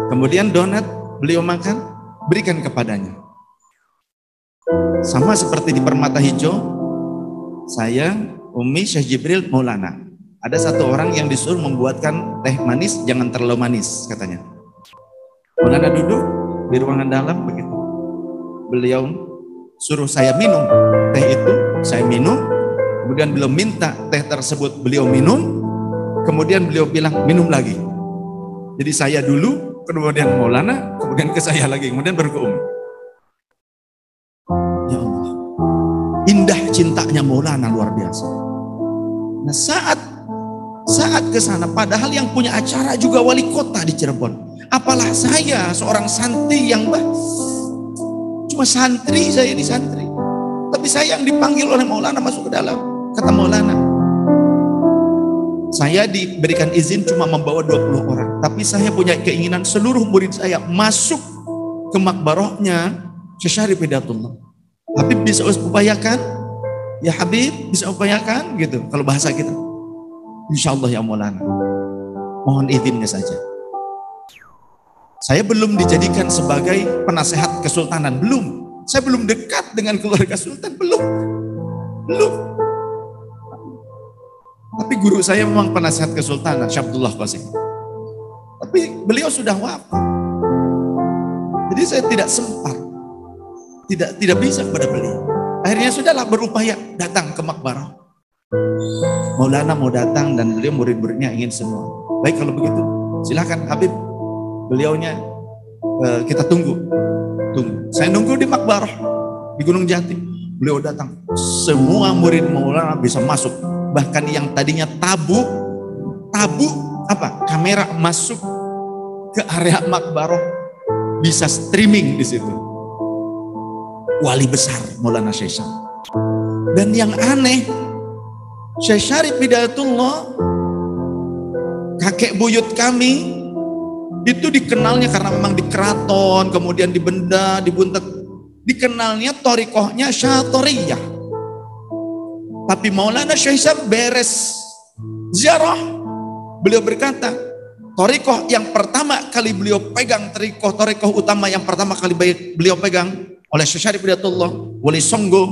Kemudian donat beliau makan, berikan kepadanya. Sama seperti di Permata Hijau, saya, Umi, Syekh Jibril, Maulana. Ada satu orang yang disuruh membuatkan teh manis, jangan terlalu manis katanya. Maulana duduk di ruangan dalam begitu. Beliau suruh saya minum teh itu, saya minum, Kemudian beliau minta teh tersebut beliau minum. Kemudian beliau bilang minum lagi. Jadi saya dulu, kemudian Maulana, kemudian ke saya lagi, kemudian baru ke Umi. Indah cintanya Maulana luar biasa. Nah saat saat ke sana padahal yang punya acara juga wali kota di Cirebon. Apalah saya seorang santri yang bah cuma santri saya ini santri. Tapi saya yang dipanggil oleh Maulana masuk ke dalam. Kata Maulana, saya diberikan izin cuma membawa 20 orang. Tapi saya punya keinginan seluruh murid saya masuk ke makbarohnya Syekh Hidatullah. Habib bisa upayakan? Ya Habib bisa upayakan gitu. Kalau bahasa kita. Insya Allah ya Maulana. Mohon izinnya saja. Saya belum dijadikan sebagai penasehat kesultanan. Belum. Saya belum dekat dengan keluarga sultan. Belum. Belum. Tapi guru saya memang penasihat kesultanan, Syabdullah Qasim. Tapi beliau sudah wafat. Jadi saya tidak sempat. Tidak tidak bisa kepada beliau. Akhirnya sudahlah berupaya datang ke makbarah. Maulana mau datang dan beliau murid-muridnya ingin semua. Baik kalau begitu, silakan Habib. Beliaunya eh, kita tunggu. Tunggu. Saya nunggu di makbarah di Gunung Jati. Beliau datang. Semua murid Maulana bisa masuk bahkan yang tadinya tabu tabu apa kamera masuk ke area makbaroh bisa streaming di situ wali besar Maulana Syekh dan yang aneh Syekh Syarif Hidayatullah kakek buyut kami itu dikenalnya karena memang di keraton kemudian di benda di buntet. Dikenalnya torikohnya syatoriyah. Tapi Maulana Syekh beres ziarah. Beliau berkata, Torikoh yang pertama kali beliau pegang, Torikoh, Torikoh utama yang pertama kali beliau pegang oleh Syarif Hidayatullah, Wali Songgo,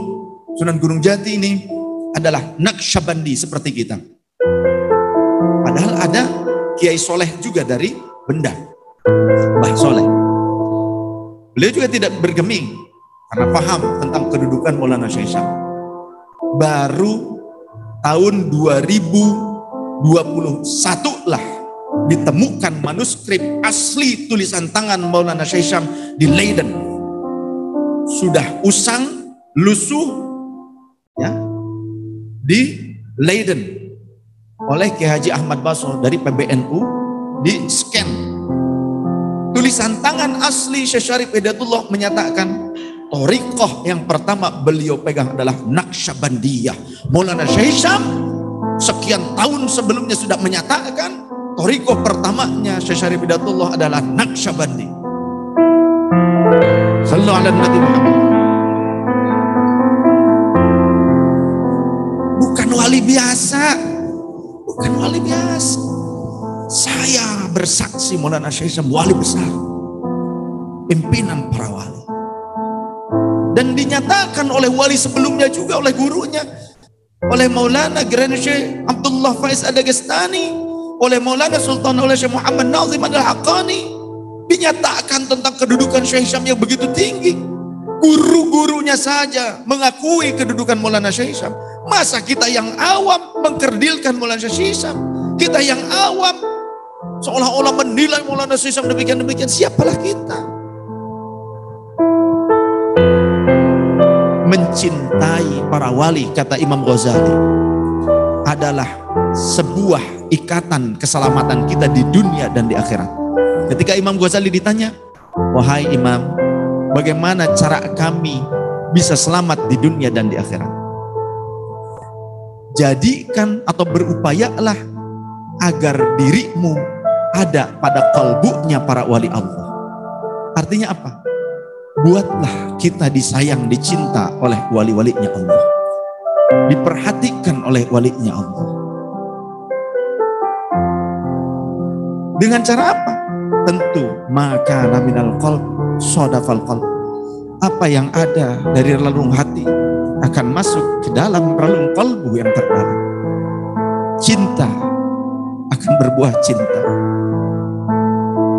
Sunan Gunung Jati ini adalah Naqsyabandi seperti kita. Padahal ada Kiai Soleh juga dari Benda, Mbah Soleh. Beliau juga tidak bergeming karena paham tentang kedudukan Maulana Syekh baru tahun 2021 lah ditemukan manuskrip asli tulisan tangan Maulana Syekh di Leiden. Sudah usang, lusuh ya di Leiden oleh Ki Haji Ahmad Baso dari PBNU di scan. Tulisan tangan asli Syekh Syarif Hidayatullah menyatakan Torikoh yang pertama beliau pegang adalah Naqsyabandiyah. Maulana Syekh sekian tahun sebelumnya sudah menyatakan Torikoh pertamanya Syekh Syarif Bidatullah adalah Naqsyabandi. Sallallahu alaihi Nabi Muhammad. Bukan wali biasa. Bukan wali biasa. Saya bersaksi Maulana Syekh wali besar. Pimpinan para wali dan dinyatakan oleh wali sebelumnya juga oleh gurunya oleh Maulana Grand Syekh Abdullah Faiz Adagestani oleh Maulana Sultan oleh Syekh Muhammad Nazim Al-Haqqani dinyatakan tentang kedudukan Syekh Syam yang begitu tinggi. Guru-gurunya saja mengakui kedudukan Maulana Syekh Syam masa kita yang awam mengkerdilkan Maulana Syekh Syam kita yang awam seolah-olah menilai Maulana Syekh Syam demikian-demikian siapalah kita? Mencintai para wali kata Imam Ghazali adalah sebuah ikatan keselamatan kita di dunia dan di akhirat. Ketika Imam Ghazali ditanya, "Wahai Imam, bagaimana cara kami bisa selamat di dunia dan di akhirat?" Jadikan atau berupayalah agar dirimu ada pada kalbunya para wali Allah. Artinya apa? buatlah kita disayang, dicinta oleh wali-walinya Allah. Diperhatikan oleh walinya Allah. Dengan cara apa? Tentu maka naminal qalb sodafal qalb. Apa yang ada dari relung hati akan masuk ke dalam relung kalbu yang terdalam. Cinta akan berbuah cinta.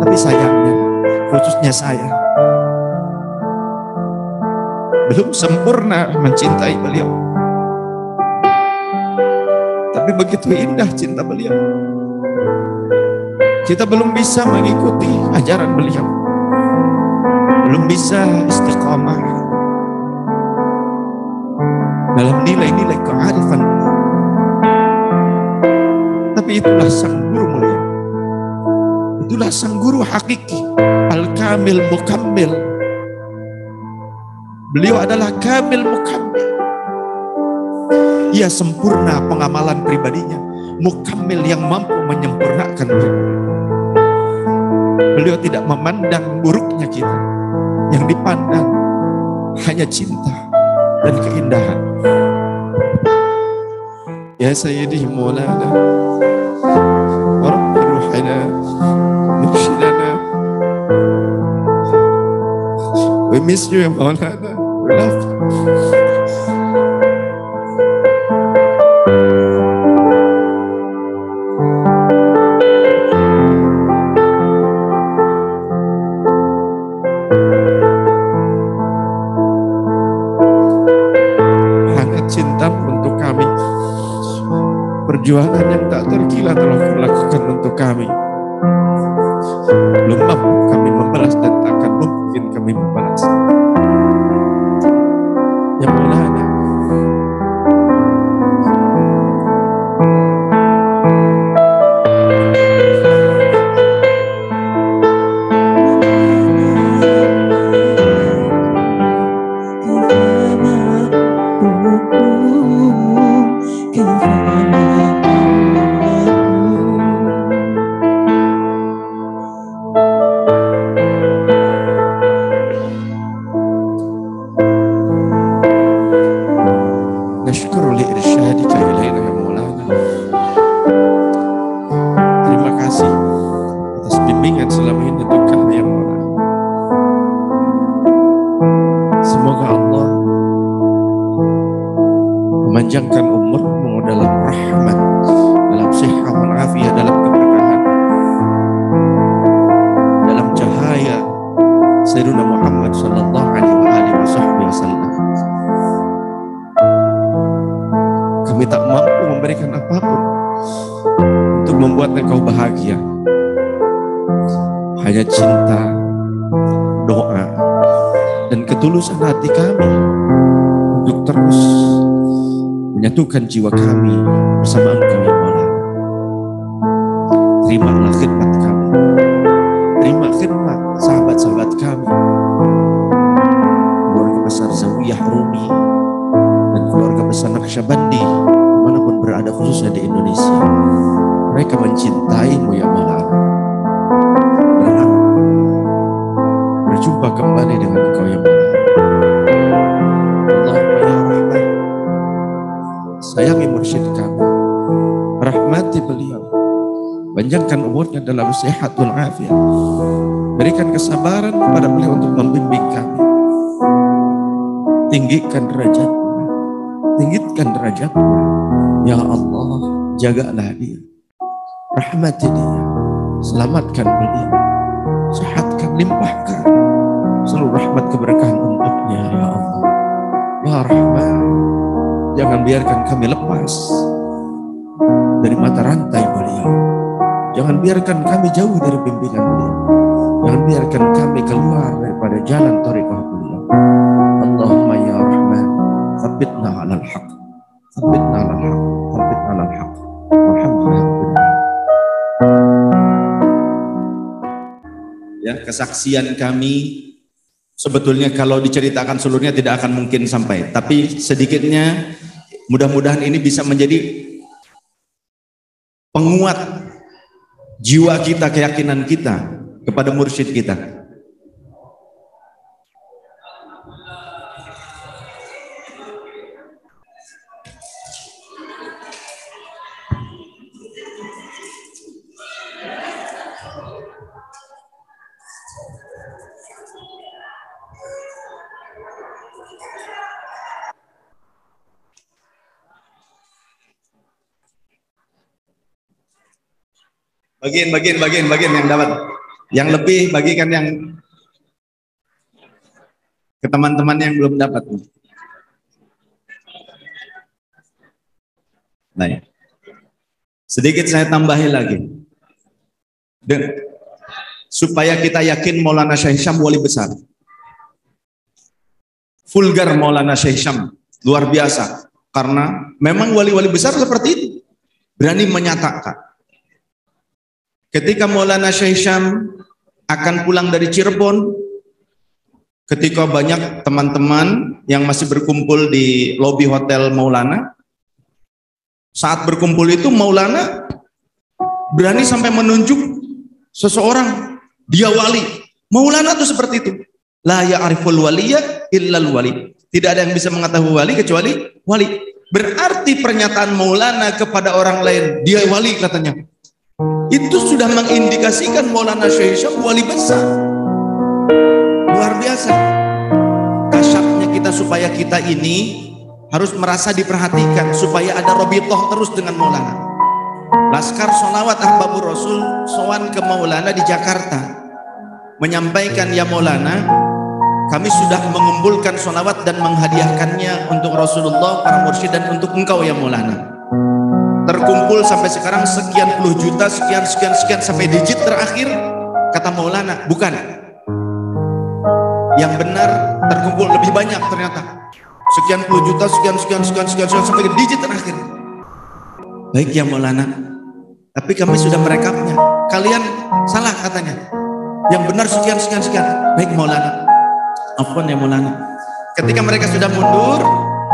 Tapi sayangnya, khususnya saya, belum sempurna mencintai beliau. Tapi begitu indah cinta beliau. Kita belum bisa mengikuti ajaran beliau. Belum bisa istiqamah dalam nilai-nilai kearifan. Tapi itulah sang guru mulia. Itulah sang guru hakiki. Al-Kamil Mukammil Beliau adalah kamil mukamil. Ia sempurna pengamalan pribadinya. Mukamil yang mampu menyempurnakan pribadi. Beliau tidak memandang buruknya kita. Yang dipandang hanya cinta dan keindahan. Ya Sayyidi Maulana Rabbi ruhina Murshidana We miss you Maulana cinta Perjuangan yang tak terkira telah lakukan untuk kami. Belum mampu kami membalas dan tak akan mungkin kami membalas. Jiwa kami bersama Engkau ya Allah. Terimalah khidmat kami. Terima khidmat sahabat-sahabat kami. Keluarga besar Zawiyah Rumi dan keluarga besar Naqsyabandi di mana pun berada khususnya di Indonesia. Mereka mencintaimu ya. Berharap berjumpa kembali dengan Engkau ya Allah. Beliau. Panjangkan umurnya dalam sehat dan afiat. Berikan kesabaran kepada beliau untuk membimbing kami. tinggikan derajatnya, tinggikan derajatnya. Ya Allah, jagalah dia, rahmati dia, selamatkan beliau, sehatkan, limpahkan seluruh rahmat keberkahan untuknya ya Allah. Ya Rahman, jangan biarkan kami lepas dari mata rantai beliau. Jangan biarkan kami jauh dari bimbingan beliau. Jangan biarkan kami keluar daripada jalan tariqah beliau. Allahumma ya Rahman, thabbitna al haq. Thabbitna al haq. Alhamdulillah. Ya, kesaksian kami sebetulnya kalau diceritakan seluruhnya tidak akan mungkin sampai. Tapi sedikitnya mudah-mudahan ini bisa menjadi penguat jiwa kita, keyakinan kita kepada mursyid kita. Bagian, bagian, bagian, bagian yang dapat. Yang lebih bagikan yang ke teman-teman yang belum dapat. Nah, ya. sedikit saya tambahi lagi. Dan supaya kita yakin Maulana Syekh Syam wali besar. Vulgar Maulana Syekh Syam, luar biasa. Karena memang wali-wali besar seperti itu. Berani menyatakan Ketika Maulana Syekh Syam akan pulang dari Cirebon, ketika banyak teman-teman yang masih berkumpul di lobi hotel Maulana, saat berkumpul itu Maulana berani sampai menunjuk seseorang, dia wali. Maulana itu seperti itu. La ya'riful waliya illal wali. Tidak ada yang bisa mengetahui wali kecuali wali. Berarti pernyataan Maulana kepada orang lain, dia wali katanya itu sudah mengindikasikan Maulana Syekh wali besar. Luar biasa. Kasyafnya kita supaya kita ini harus merasa diperhatikan supaya ada robitoh terus dengan Maulana. Laskar Solawat Ahbabur Rasul sowan ke Maulana di Jakarta menyampaikan ya Maulana kami sudah mengumpulkan solawat dan menghadiahkannya untuk Rasulullah para mursyid dan untuk engkau ya Maulana terkumpul sampai sekarang sekian puluh juta, sekian sekian sekian sampai digit terakhir kata Maulana, bukan. Yang benar terkumpul lebih banyak ternyata. Sekian puluh juta, sekian sekian sekian sekian, sekian sampai digit terakhir. Baik ya Maulana, tapi kami sudah merekapnya. Kalian salah katanya. Yang benar sekian sekian sekian. Baik Maulana. Afwan ya Maulana. Ketika mereka sudah mundur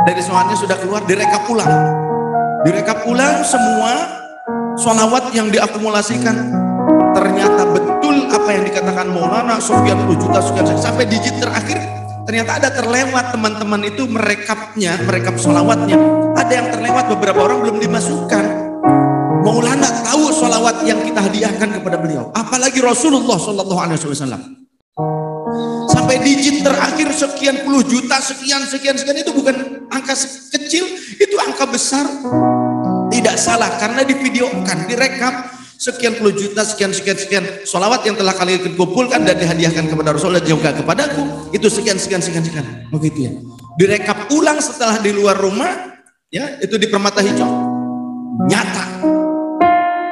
dari soalnya sudah keluar direkap pulang direkap ulang semua sholawat yang diakumulasikan. Ternyata betul apa yang dikatakan Maulana sekian puluh juta sekian sampai digit terakhir ternyata ada terlewat teman-teman itu merekapnya merekap sholawatnya. Ada yang terlewat beberapa orang belum dimasukkan. Maulana tahu sholawat yang kita hadiahkan kepada beliau. Apalagi Rasulullah Shallallahu Alaihi Wasallam. Sampai digit terakhir sekian puluh juta sekian sekian sekian itu bukan angka kecil itu angka besar tidak salah karena divideokan, direkam sekian puluh juta, sekian sekian sekian solawat yang telah kalian kumpulkan dan dihadiahkan kepada Rasulullah juga kepadaku itu sekian sekian sekian sekian. Begitu ya. Direkap ulang setelah di luar rumah ya itu di permata hijau nyata.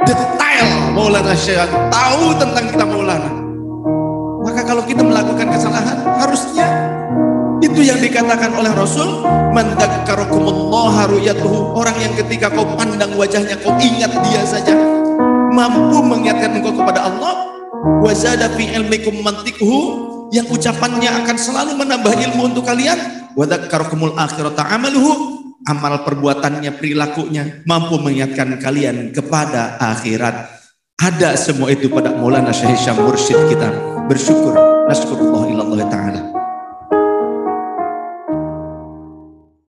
Detail Maulana Syekh. Tahu tentang kita Maulana. Maka kalau kita melakukan kesalahan harusnya itu yang dikatakan oleh Rasul. Orang yang ketika kau pandang wajahnya kau ingat dia saja mampu mengingatkan engkau kepada Allah. Wa zada fi ilmikum mantikuhu yang ucapannya akan selalu menambah ilmu untuk kalian. Amal perbuatannya, perilakunya mampu mengingatkan kalian kepada akhirat. Ada semua itu pada Maulana Syekh Mursyid kita. Bersyukur. Naskurullah ilallah ta'ala.